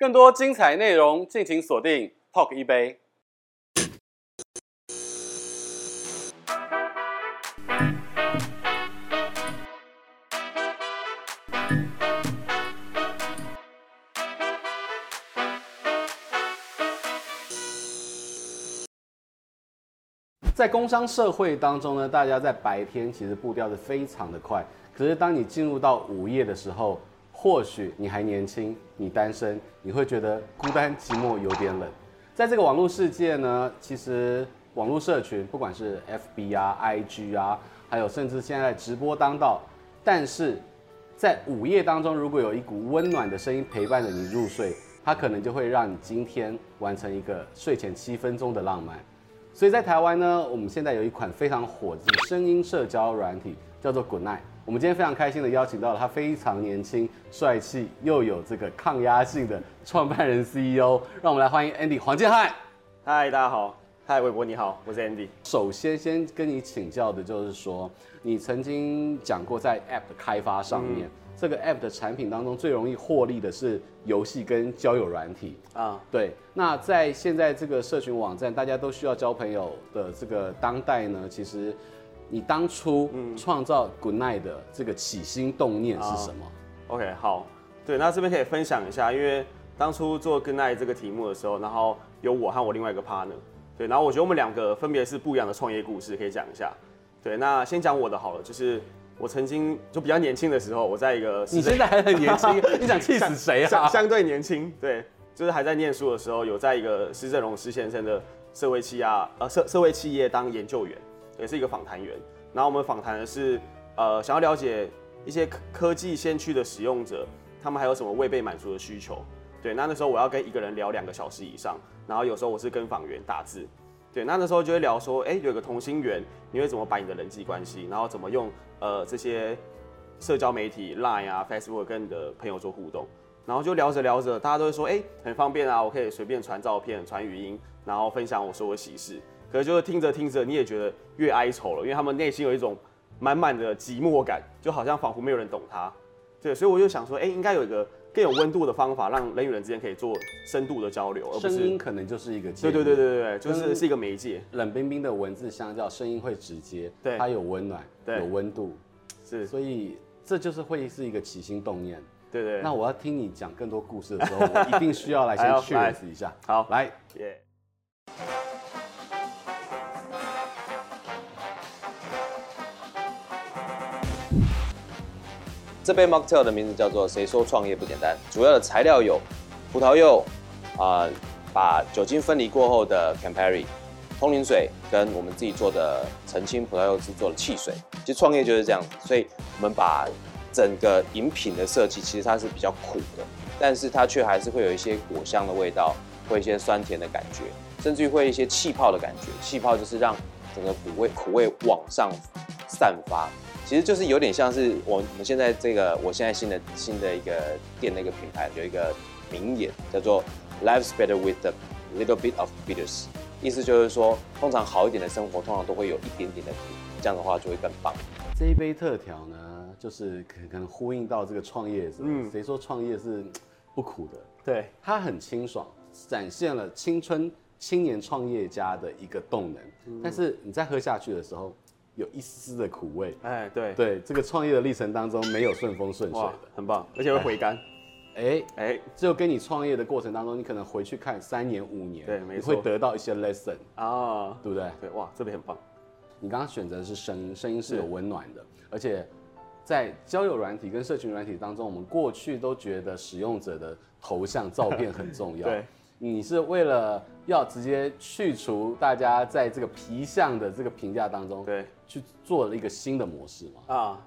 更多精彩内容，敬请锁定 Talk 一杯。在工商社会当中呢，大家在白天其实步调是非常的快，可是当你进入到午夜的时候，或许你还年轻，你单身，你会觉得孤单寂寞有点冷。在这个网络世界呢，其实网络社群不管是 FB 啊、IG 啊，还有甚至现在直播当道，但是在午夜当中，如果有一股温暖的声音陪伴着你入睡，它可能就会让你今天完成一个睡前七分钟的浪漫。所以在台湾呢，我们现在有一款非常火的声音社交软体，叫做 Good Night。我们今天非常开心的邀请到了他非常年轻、帅气又有这个抗压性的创办人 CEO，让我们来欢迎 Andy 黄建汉。嗨，大家好。嗨，韦博你好，我是 Andy。首先，先跟你请教的就是说，你曾经讲过在 App 的开发上面。嗯这个 app 的产品当中最容易获利的是游戏跟交友软体啊，对。那在现在这个社群网站，大家都需要交朋友的这个当代呢，其实你当初创造 Good Night 的这个起心动念是什么？，OK，好，对，那这边可以分享一下，因为当初做 Good Night 这个题目的时候，然后有我和我另外一个 partner，对，然后我觉得我们两个分别是不一样的创业故事，可以讲一下。对，那先讲我的好了，就是。我曾经就比较年轻的时候，我在一个你现在还很年轻，你想气死谁啊？相相对年轻，对，就是还在念书的时候，有在一个施正荣施先生的社会企业呃社社会企业当研究员，也是一个访谈员。然后我们访谈的是呃想要了解一些科科技先驱的使用者，他们还有什么未被满足的需求。对，那那时候我要跟一个人聊两个小时以上，然后有时候我是跟访员打字。对，那那时候就会聊说，哎，有个同心圆，你会怎么摆你的人际关系，然后怎么用呃这些社交媒体 Line 啊、Facebook 跟你的朋友做互动，然后就聊着聊着，大家都会说，哎，很方便啊，我可以随便传照片、传语音，然后分享我说的喜事。可是就是听着听着，你也觉得越哀愁了，因为他们内心有一种满满的寂寞感，就好像仿佛没有人懂他。对，所以我就想说，哎，应该有一个。更有温度的方法，让人与人之间可以做深度的交流，而不是声音可能就是一个对对对对对，就是是一个媒介。冷冰冰的文字相较，声音会直接，对，它有温暖，对，有温度，是，所以这就是会是一个起心动念。对对。那我要听你讲更多故事的时候，我一定需要来先 确认一下。好，来，耶。这杯 Mocktail 的名字叫做“谁说创业不简单”。主要的材料有葡萄柚啊、把酒精分离过后的 Campari、通灵水，跟我们自己做的澄清葡萄柚汁做的汽水。其实创业就是这样子，所以我们把整个饮品的设计，其实它是比较苦的，但是它却还是会有一些果香的味道，会一些酸甜的感觉，甚至于会一些气泡的感觉。气泡就是让整个苦味苦味往上散发。其实就是有点像是我我们现在这个，我现在新的新的一个店的一个品牌，有一个名言叫做 “Life's better with a little bit of bitters”，意思就是说，通常好一点的生活，通常都会有一点点的苦，这样的话就会更棒。这一杯特调呢，就是可可能呼应到这个创业是，嗯，谁说创业是不苦的？对，它很清爽，展现了青春青年创业家的一个动能。嗯，但是你在喝下去的时候。有一丝丝的苦味，哎，对。对，这个创业的历程当中没有顺风顺水的，很棒，而且会回甘，哎哎，就跟你创业的过程当中，你可能回去看三年五年，对，没错，会得到一些 lesson 啊，对不对？对，哇，这边很棒。你刚刚选择的是声音，声音是有温暖的，而且在交友软体跟社群软体当中，我们过去都觉得使用者的头像照片很重要，对。你是为了要直接去除大家在这个皮相的这个评价当中，对，去做了一个新的模式嘛？啊，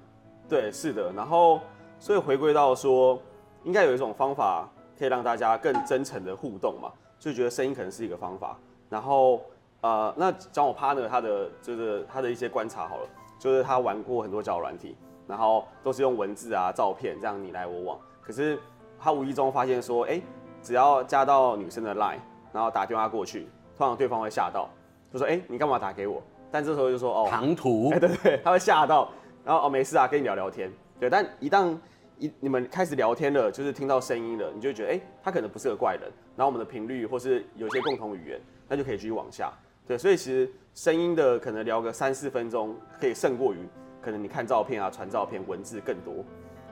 对，是的。然后，所以回归到说，应该有一种方法可以让大家更真诚的互动嘛，就觉得声音可能是一个方法。然后，呃，那讲我 partner 他的就是他的一些观察好了，就是他玩过很多交友软体，然后都是用文字啊、照片这样你来我往，可是他无意中发现说，哎。只要加到女生的 line，然后打电话过去，通常对方会吓到，就说：“哎、欸，你干嘛打给我？”但这时候就说：“哦，唐突。”哎，对对，他会吓到，然后哦，没事啊，跟你聊聊天。对，但一旦一你们开始聊天了，就是听到声音了，你就会觉得哎、欸，他可能不是个怪人，然后我们的频率或是有些共同语言，那就可以继续往下。对，所以其实声音的可能聊个三四分钟，可以胜过于可能你看照片啊、传照片、文字更多。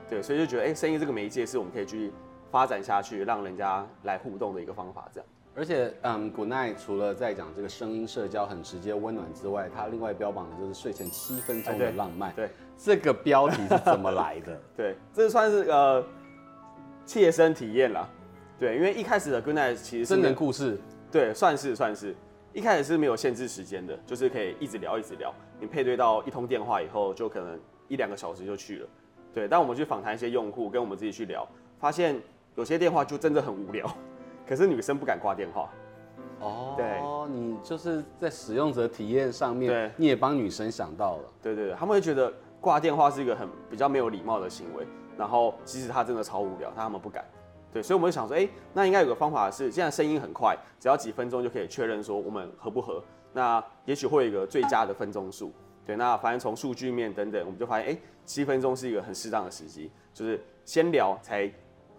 对，所以就觉得哎，声音这个媒介是我们可以继续发展下去，让人家来互动的一个方法，这样。而且，嗯，Good Night 除了在讲这个声音社交很直接温暖之外，它另外标榜的就是睡前七分钟的浪漫。对，这个标题是怎么来的？对，这算是呃切身体验啦。对，因为一开始的 Good Night 其实是真人故事。对，算是算是，一开始是没有限制时间的，就是可以一直聊一直聊。你配对到一通电话以后，就可能一两个小时就去了。对，但我们去访谈一些用户，跟我们自己去聊，发现有些电话就真的很无聊。可是女生不敢挂电话，哦，对，你就是在使用者体验上面，对，你也帮女生想到了，对对对，他们会觉得挂电话是一个很比较没有礼貌的行为，然后即使他真的超无聊，但他们不敢，对，所以我们就想说，哎，那应该有个方法是，现在声音很快，只要几分钟就可以确认说我们合不合，那也许会有一个最佳的分钟数，对，那反正从数据面等等，我们就发现，哎，七分钟是一个很适当的时机，就是先聊才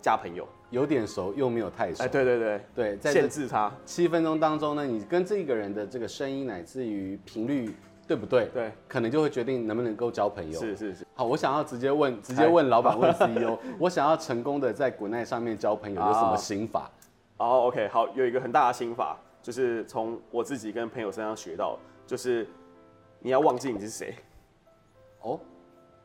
加朋友。有点熟又没有太熟，哎，对对对对，在限制他七分钟当中呢，你跟这个人的这个声音乃至于频率对不对？对，可能就会决定能不能够交朋友。是是是。好，我想要直接问，直接问老板问 CEO，我想要成功的在 Good Night 上面交朋友，有什么心法？哦，OK，好，有一个很大的心法，就是从我自己跟朋友身上学到，就是你要忘记你是谁。哦，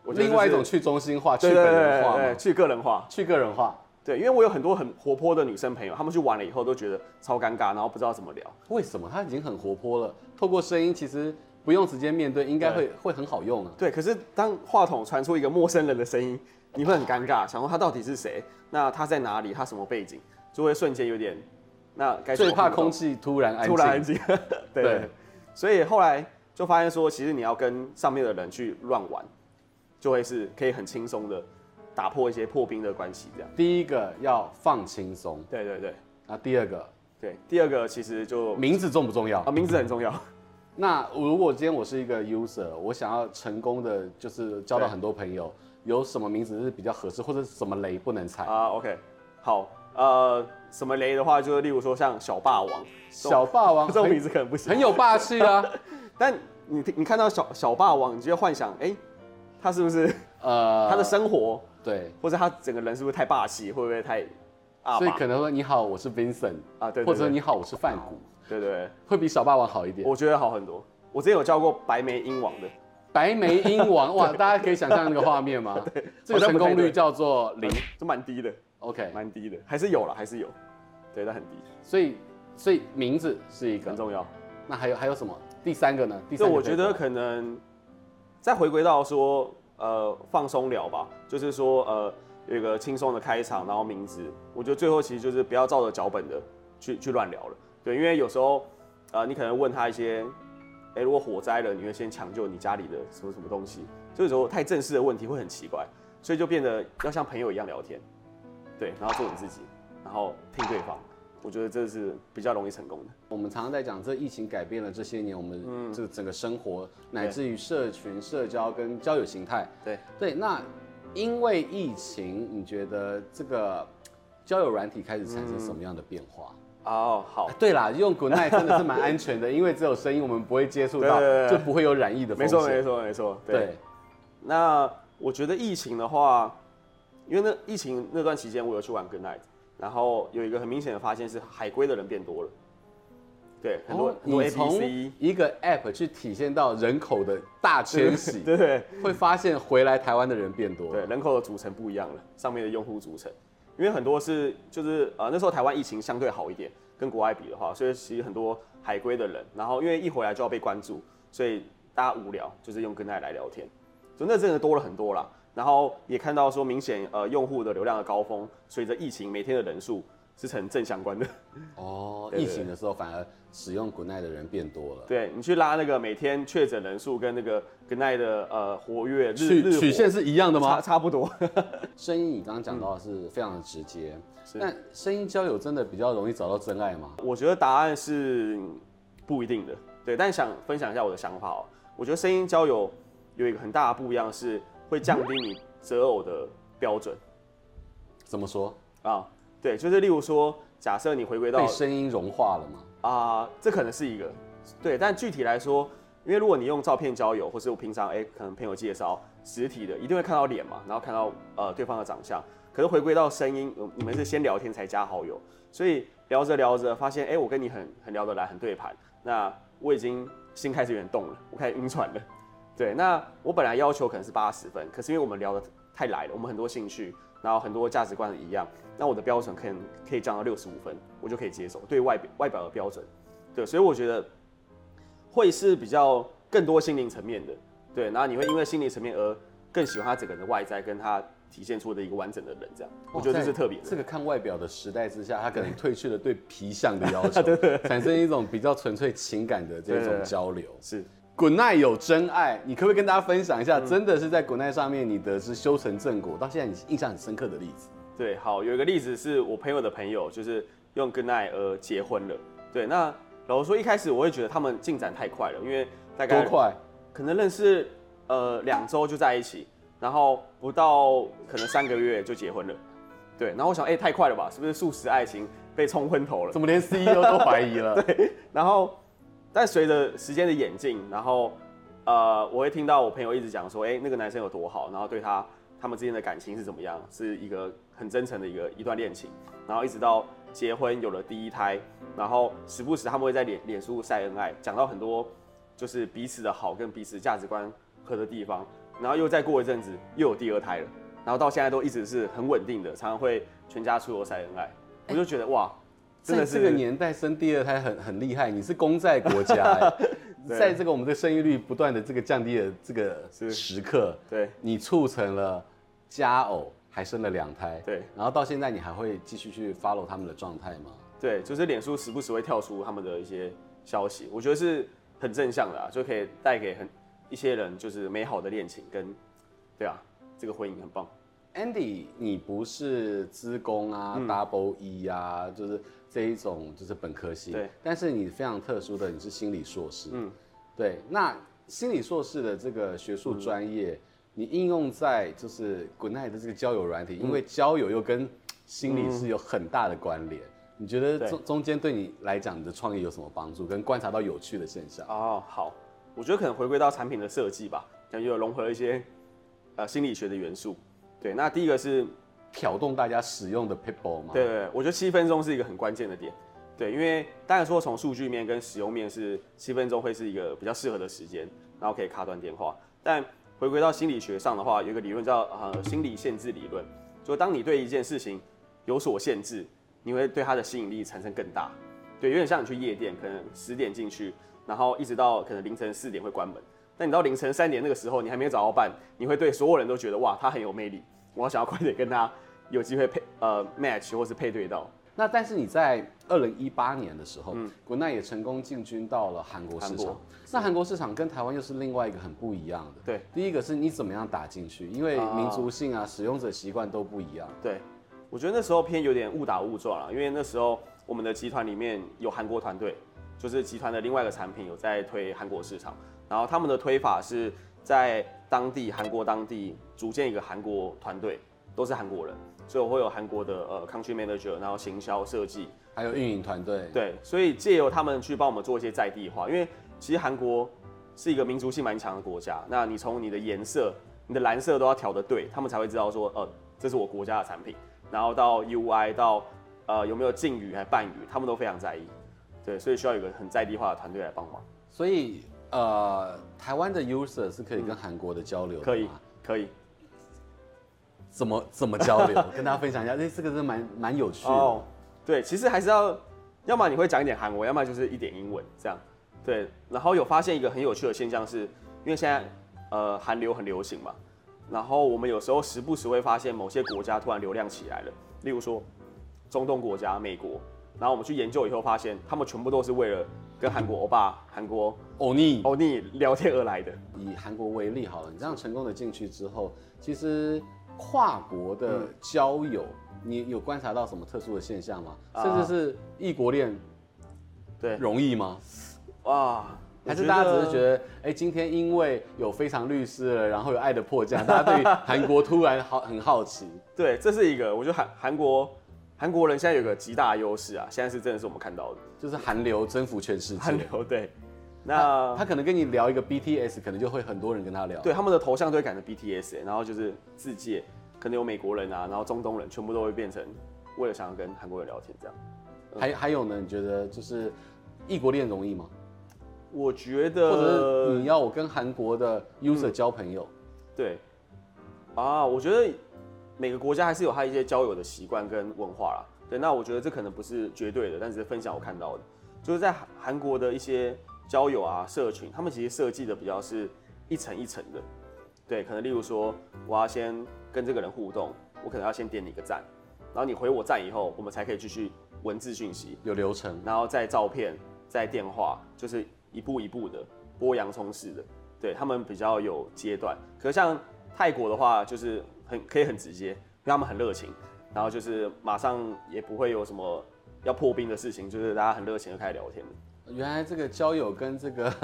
我另外一种去中心化、去个人化，对，去个人化，去个人化。对，因为我有很多很活泼的女生朋友，她们去玩了以后都觉得超尴尬，然后不知道怎么聊。为什么？她已经很活泼了，透过声音其实不用直接面对，应该会会很好用啊。对，可是当话筒传出一个陌生人的声音，你会很尴尬，想说他到底是谁？那他在哪里？他什么背景？就会瞬间有点，那该最怕空气突然安静。突然安静。对，对。所以后来就发现说，其实你要跟上面的人去乱玩，就会是可以很轻松的。打破一些破冰的关系，这样。第一个要放轻松，对对对。那第二个，对，第二个其实就名字重不重要啊？名字很重要。那如果今天我是一个 user，我想要成功的就是交到很多朋友，有什么名字是比较合适，或者什么雷不能踩啊？OK，好，呃，什么雷的话，就是例如说像小霸王，小霸王 这种名字可能不行，很有霸气啊。但你你看到小小霸王，你就会幻想，哎、欸，他是不是呃他的生活？对，或者他整个人是不是太霸气，会不会太啊？所以可能说你好，我是 Vincent 啊，对，或者你好，我是范谷，对，对对，会比小霸王好一点。我觉得好很多。我之前有教过白眉鹰王的，白眉鹰王 哇，大家可以想象那个画面吗？对，这个成功率叫做零，这蛮低的。OK，蛮低的，还是有了，还是有，对，但很低。所以，所以名字是一个很重要。那还有还有什么？第三个呢？第三个，我觉得可能再回归到说。呃，放松聊吧，就是说，呃，有一个轻松的开场，然后名字，我觉得最后其实就是不要照着脚本的去去乱聊了，对，因为有时候，呃，你可能问他一些，哎，如果火灾了，你会先抢救你家里的什么什么东西，这个时候太正式的问题会很奇怪，所以就变得要像朋友一样聊天，对，然后做你自己，然后听对方。我觉得这是比较容易成功的。我们常常在讲，这疫情改变了这些年我们这个整个生活，嗯、乃至于社群、社交跟交友形态。对对，那因为疫情，你觉得这个交友软体开始产生什么样的变化？嗯、哦，好。对啦，用 Good Night 真的是蛮安全的，因为只有声音，我们不会接触到，就不会有染疫的风险。没错，没错，没错。对。对那我觉得疫情的话，因为那疫情那段期间，我有去玩 Good Night。然后有一个很明显的发现是海归的人变多了，对，很多。你从一个 App 去体现到人口的大迁徙，对，对，会发现回来台湾的人变多了，对，人口的组成不一样了，上面的用户组成，因为很多是就是呃那时候台湾疫情相对好一点，跟国外比的话，所以其实很多海归的人，然后因为一回来就要被关注，所以大家无聊就是用 Good Night 来聊天，所以那真的多了很多啦。然后也看到说，明显呃用户的流量的高峰，随着疫情每天的人数是呈正相关的。哦，疫情的时候反而使用 Good Night 的人变多了。对，你去拉那个每天确诊人数跟那个 Good Night 的呃活跃日曲日曲线是一样的吗？差差不多。声音你刚刚讲到的是非常的直接，但声音交友真的比较容易找到真爱吗？我觉得答案是不一定的。对，但想分享一下我的想法哦。我觉得声音交友有一个很大的不一样是。会降低你择偶的标准，怎么说啊？对，就是例如说，假设你回归到被声音融化了吗？啊，这可能是一个，对，但具体来说，因为如果你用照片交友，或是我平常哎、欸，可能朋友介绍实体的，一定会看到脸嘛，然后看到呃对方的长相。可是回归到声音，你们是先聊天才加好友，所以聊着聊着发现，哎、欸，我跟你很很聊得来，很对盘，那我已经心开始有点动了，我开始晕船了。对，那我本来要求可能是八十分，可是因为我们聊的太来了，我们很多兴趣。然后很多价值观一样，那我的标准可能可以降到六十五分，我就可以接受。对外表外表的标准，对，所以我觉得会是比较更多心灵层面的，对。然后你会因为心灵层面而更喜欢他整个人的外在，跟他体现出的一个完整的人，这样。我觉得这是特别的。这个看外表的时代之下，他可能 褪去了对皮相的要求，产生一种比较纯粹情感的这种交流。是。Good night 有真爱，你可不可以跟大家分享一下？嗯、真的是在 Good night 上面，你得知修成正果，到现在你印象很深刻的例子。对，好，有一个例子是我朋友的朋友，就是用 Good night 而结婚了。对，那老实说，一开始我会觉得他们进展太快了，因为大概多快？可能认识呃两周就在一起，然后不到可能三个月就结婚了。对，然后我想，哎、欸，太快了吧？是不是速食爱情被冲昏头了？怎么连 CEO 都怀疑了？对，然后。但随着时间的演进，然后，呃，我会听到我朋友一直讲说，哎、那个男生有多好，然后对他他们之间的感情是怎么样，是一个很真诚的一个一段恋情，然后一直到结婚有了第一胎，然后时不时他们会在脸脸书晒恩爱，讲到很多就是彼此的好跟彼此价值观合的地方，然后又再过一阵子又有第二胎了，然后到现在都一直是很稳定的，常常会全家出游晒恩爱，我就觉得哇。真的是这个年代生第二胎很很厉害，你是功在国家，在这个我们的生育率不断的这个降低的这个时刻，对，你促成了佳偶，还生了两胎，对，然后到现在你还会继续去 follow 他们的状态吗？对，就是脸书时不时会跳出他们的一些消息，我觉得是很正向的啊，就可以带给很一些人就是美好的恋情跟，对啊，这个婚姻很棒。Andy，你不是资工啊、嗯、，Double E 啊，就是。这一种就是本科系，对，但是你非常特殊的，你是心理硕士，嗯，对。那心理硕士的这个学术专业，嗯、你应用在就是 Goodnight 的这个交友软体，嗯、因为交友又跟心理是有很大的关联。嗯、你觉得中中间对你来讲，你的创意有什么帮助？跟观察到有趣的现象？哦，好，我觉得可能回归到产品的设计吧，感觉有融合一些呃心理学的元素。对，那第一个是。挑动大家使用的 people 吗？对，对，我觉得七分钟是一个很关键的点。对，因为当然说从数据面跟使用面是七分钟会是一个比较适合的时间，然后可以卡断电话。但回归到心理学上的话，有一个理论叫呃心理限制理论，就当你对一件事情有所限制，你会对它的吸引力产生更大。对，有点像你去夜店，可能十点进去，然后一直到可能凌晨四点会关门。但你到凌晨三点那个时候，你还没有找到伴，你会对所有人都觉得哇，他很有魅力，我想要快点跟他。有机会配 呃 match 或是配对到，那但是你在二零一八年的时候嗯、也成功进军到了韩国市场。国那韩国市场跟台湾又是另外一个很不一样的。对，第一个是你怎么样打进去，因为民族性啊、使用者习惯都不一样。对，我觉得那时候偏有点误打误撞了，因为那时候我们的集团里面有韩国团队，就是集团的另外一个产品有在推韩国市场，然后他们的推法是在当地韩国当地组建一个韩国团队，都是韩国人。所以我会有韩国的呃 country manager，然后行销设计，还有运营团队。对，所以借由他们去帮我们做一些在地化，因为其实韩国是一个民族性蛮强的国家。那你从你的颜色，你的蓝色都要调的对，他们才会知道说，呃，这是我国家的产品。然后到 UI 到呃有没有敬语还是半语，他们都非常在意。对，所以需要有一个很在地化的团队来帮忙。所以呃，台湾的 user 是可以跟韩国的交流？可以，可以。怎么怎么交流？跟大家分享一下，这这个是蛮蛮有趣的。哦，对，其实还是要，要么你会讲一点韩文，要么就是一点英文这样。对，然后有发现一个很有趣的现象是，因为现在呃韩流很流行嘛，然后我们有时候时不时会发现某些国家突然流量起来了，例如说中东国家、美国，然后我们去研究以后发现，他们全部都是为了跟韩国欧巴、韩国欧尼欧尼聊天而来的。以韩国为例好了，你这样成功的进去之后，其实。跨国的交友，嗯、你有观察到什么特殊的现象吗？啊、甚至是异国恋，对，容易吗？哇，还是大家只是觉得，哎，今天因为有非常律师了，然后有爱的迫降，大家对韩国突然好很好奇。对，这是一个，我觉得韩韩国韩国人现在有个极大的优势啊，现在是真的是我们看到的，就是韩流征服全世界。韩流对，那他，他可能跟你聊一个 BTS，可能就会很多人跟他聊。对，他们的头像都会改成 BTS，然后就是世界，可能有美国人啊，然后中东人，全部都会变成为了想要跟韩国人聊天这样。还还有呢？你觉得就是异国恋容易吗？我觉得，或者是你要我跟韩国的 user 交朋友，嗯、对，啊，我觉得每个国家还是有他一些交友的习惯跟文化啦。对，那我觉得这可能不是绝对的，但是分享我看到的，就是在韩国的一些交友啊社群，他们其实设计的比较是一层一层的。对，可能例如说，我要先跟这个人互动，我可能要先点你个赞，然后你回我赞以后，我们才可以继续。文字讯息有流程，然后再照片，再电话，就是一步一步的剥洋葱式的，对他们比较有阶段。可是像泰国的话，就是很可以很直接，跟他们很热情，然后就是马上也不会有什么要破冰的事情，就是大家很热情就开始聊天。原来这个交友跟这个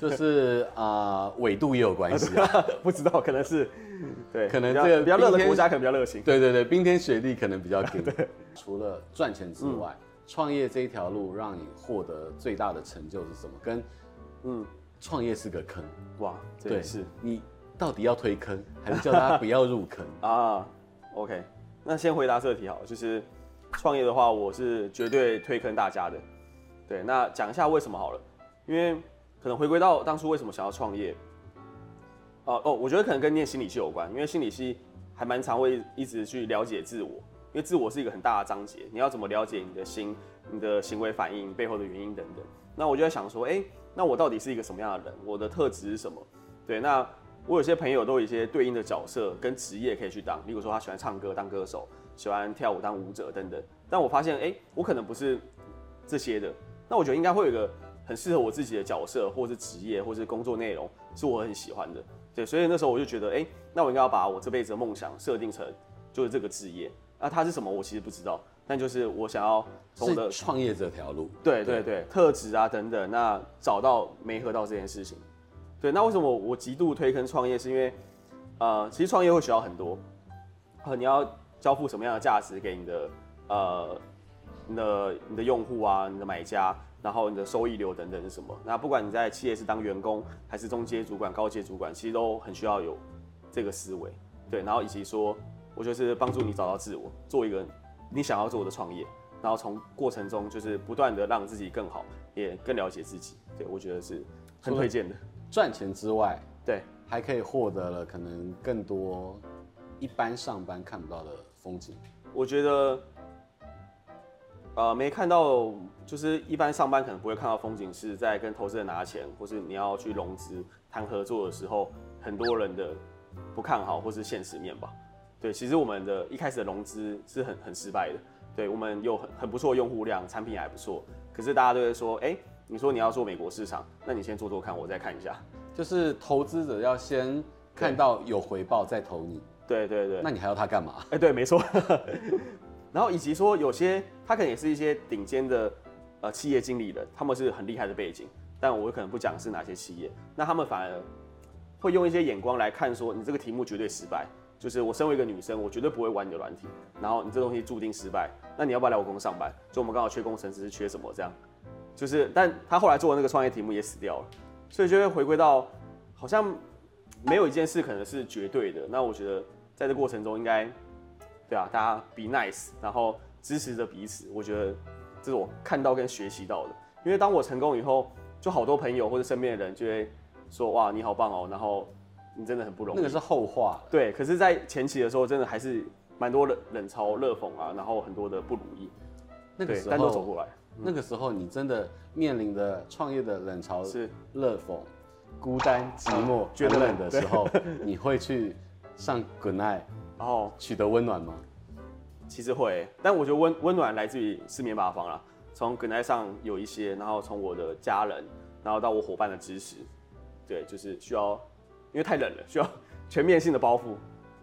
就是 啊纬、呃、度也有关系啊，不知道可能是 对，可能这个比较热的国家可能比较热情，对对对，冰天雪地可能比较对。除了赚钱之外，创、嗯、业这一条路让你获得最大的成就是什么？跟嗯，创业是个坑哇，对，是你到底要推坑，还是叫大家不要入坑 啊？OK，那先回答这题好，就是创业的话，我是绝对推坑大家的。对，那讲一下为什么好了，因为可能回归到当初为什么想要创业，哦哦，我觉得可能跟念心理系有关，因为心理系还蛮常会一直去了解自我，因为自我是一个很大的章节，你要怎么了解你的心、你的行为反应背后的原因等等。那我就在想说，哎，那我到底是一个什么样的人？我的特质是什么？对，那我有些朋友都有一些对应的角色跟职业可以去当，例如说他喜欢唱歌当歌手，喜欢跳舞当舞者等等。但我发现，哎，我可能不是这些的。那我觉得应该会有一个很适合我自己的角色，或是职业，或是工作内容，是我很喜欢的。对，所以那时候我就觉得，哎、欸，那我应该要把我这辈子的梦想设定成就是这个职业。那它是什么，我其实不知道，但就是我想要从我的创业这条路，对对对，特质啊等等，那找到没合到这件事情。对，那为什么我极度推坑创业？是因为，呃，其实创业会学到很多，呃，你要交付什么样的价值给你的，呃。你的你的用户啊，你的买家，然后你的收益流等等是什么？那不管你在企业是当员工，还是中阶主管、高阶主管，其实都很需要有这个思维，对。然后以及说，我就是帮助你找到自我，做一个你想要做的创业，然后从过程中就是不断的让自己更好，也更了解自己。对，我觉得是很推荐的。赚钱之外，对，还可以获得了可能更多一般上班看不到的风景。我觉得。呃，没看到，就是一般上班可能不会看到风景，是在跟投资人拿钱，或是你要去融资谈合作的时候，很多人的不看好或是现实面吧。对，其实我们的一开始的融资是很很失败的。对，我们有很很不错的用户量，产品也还不错，可是大家都会说，哎，你说你要做美国市场，那你先做做看，我再看一下。就是投资者要先看到有回报再投你。对对对。那你还要他干嘛？哎，对，没错。然后以及说有些他可能也是一些顶尖的呃企业经理人，他们是很厉害的背景，但我可能不讲是哪些企业，那他们反而会用一些眼光来看说，你这个题目绝对失败，就是我身为一个女生，我绝对不会玩你的软体，然后你这东西注定失败，那你要不要来我公司上班？就我们刚好缺工程师，缺什么这样？就是，但他后来做的那个创业题目也死掉了，所以就会回归到好像没有一件事可能是绝对的，那我觉得在这过程中应该。对啊，大家 be nice，然后支持着彼此，我觉得这是我看到跟学习到的。因为当我成功以后，就好多朋友或者身边的人就会说：“哇，你好棒哦！”然后你真的很不容易。那个是后话。对，可是，在前期的时候，真的还是蛮多冷冷嘲热讽啊，然后很多的不如意。那个时候，但都走过来。嗯、那个时候，你真的面临的创业的冷嘲热讽、孤单寂寞、绝冷的时候，你会去上 Good Night。然后取得温暖吗？其实会，但我觉得温温暖来自于四面八方啦。从 Goodnight 上有一些，然后从我的家人，然后到我伙伴的支持，对，就是需要，因为太冷了，需要 全面性的包覆。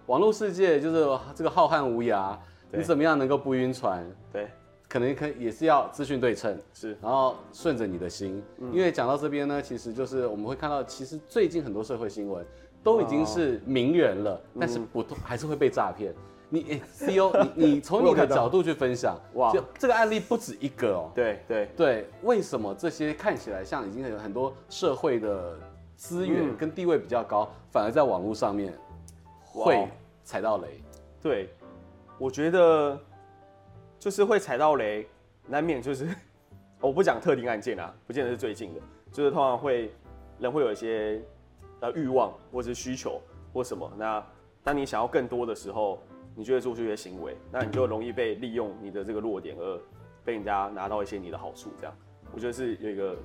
网络世界就是这个浩瀚无涯，你怎么样能够不晕船？对，可能可也是要资讯对称，是，然后顺着你的心，嗯、因为讲到这边呢，其实就是我们会看到，其实最近很多社会新闻都已经是名人了，哦、但是不还是会被诈骗。你哎，CEO，你 你从你的角度去分享，哇，就这个案例不止一个哦。对对。对，为什么这些看起来像已经有很多社会的资源跟地位比较高，嗯、反而在网络上面会踩到雷？对，我觉得。就是会踩到雷，难免就是，我不讲特定案件啊，不见得是最近的，就是通常会人会有一些呃欲望或者是需求或什么，那当你想要更多的时候，你就会做出一些行为，那你就容易被利用你的这个弱点而被人家拿到一些你的好处，这样，我觉得是有一个。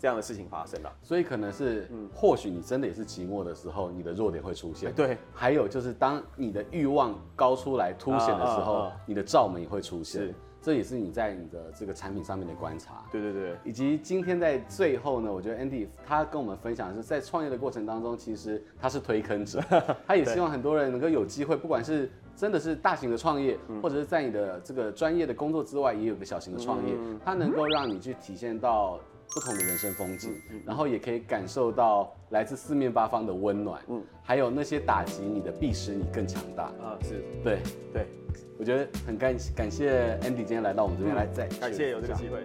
这样的事情发生了，所以可能是，嗯，或许你真的也是寂寞的时候，你的弱点会出现。对，还有就是当你的欲望高出来凸显的时候，你的罩门也会出现。是，这也是你在你的这个产品上面的观察。对对对。以及今天在最后呢，我觉得 Andy 他跟我们分享的是，在创业的过程当中，其实他是推坑者，他也希望很多人能够有机会，不管是真的是大型的创业，或者是在你的这个专业的工作之外，也有个小型的创业，它能够让你去体现到。不同的人生风景，然后也可以感受到来自四面八方的温暖，嗯，还有那些打击你的，必使你更强大。啊！是，对对，我觉得很感感谢 Andy 今天来到我们这边来，再感谢有这个机会。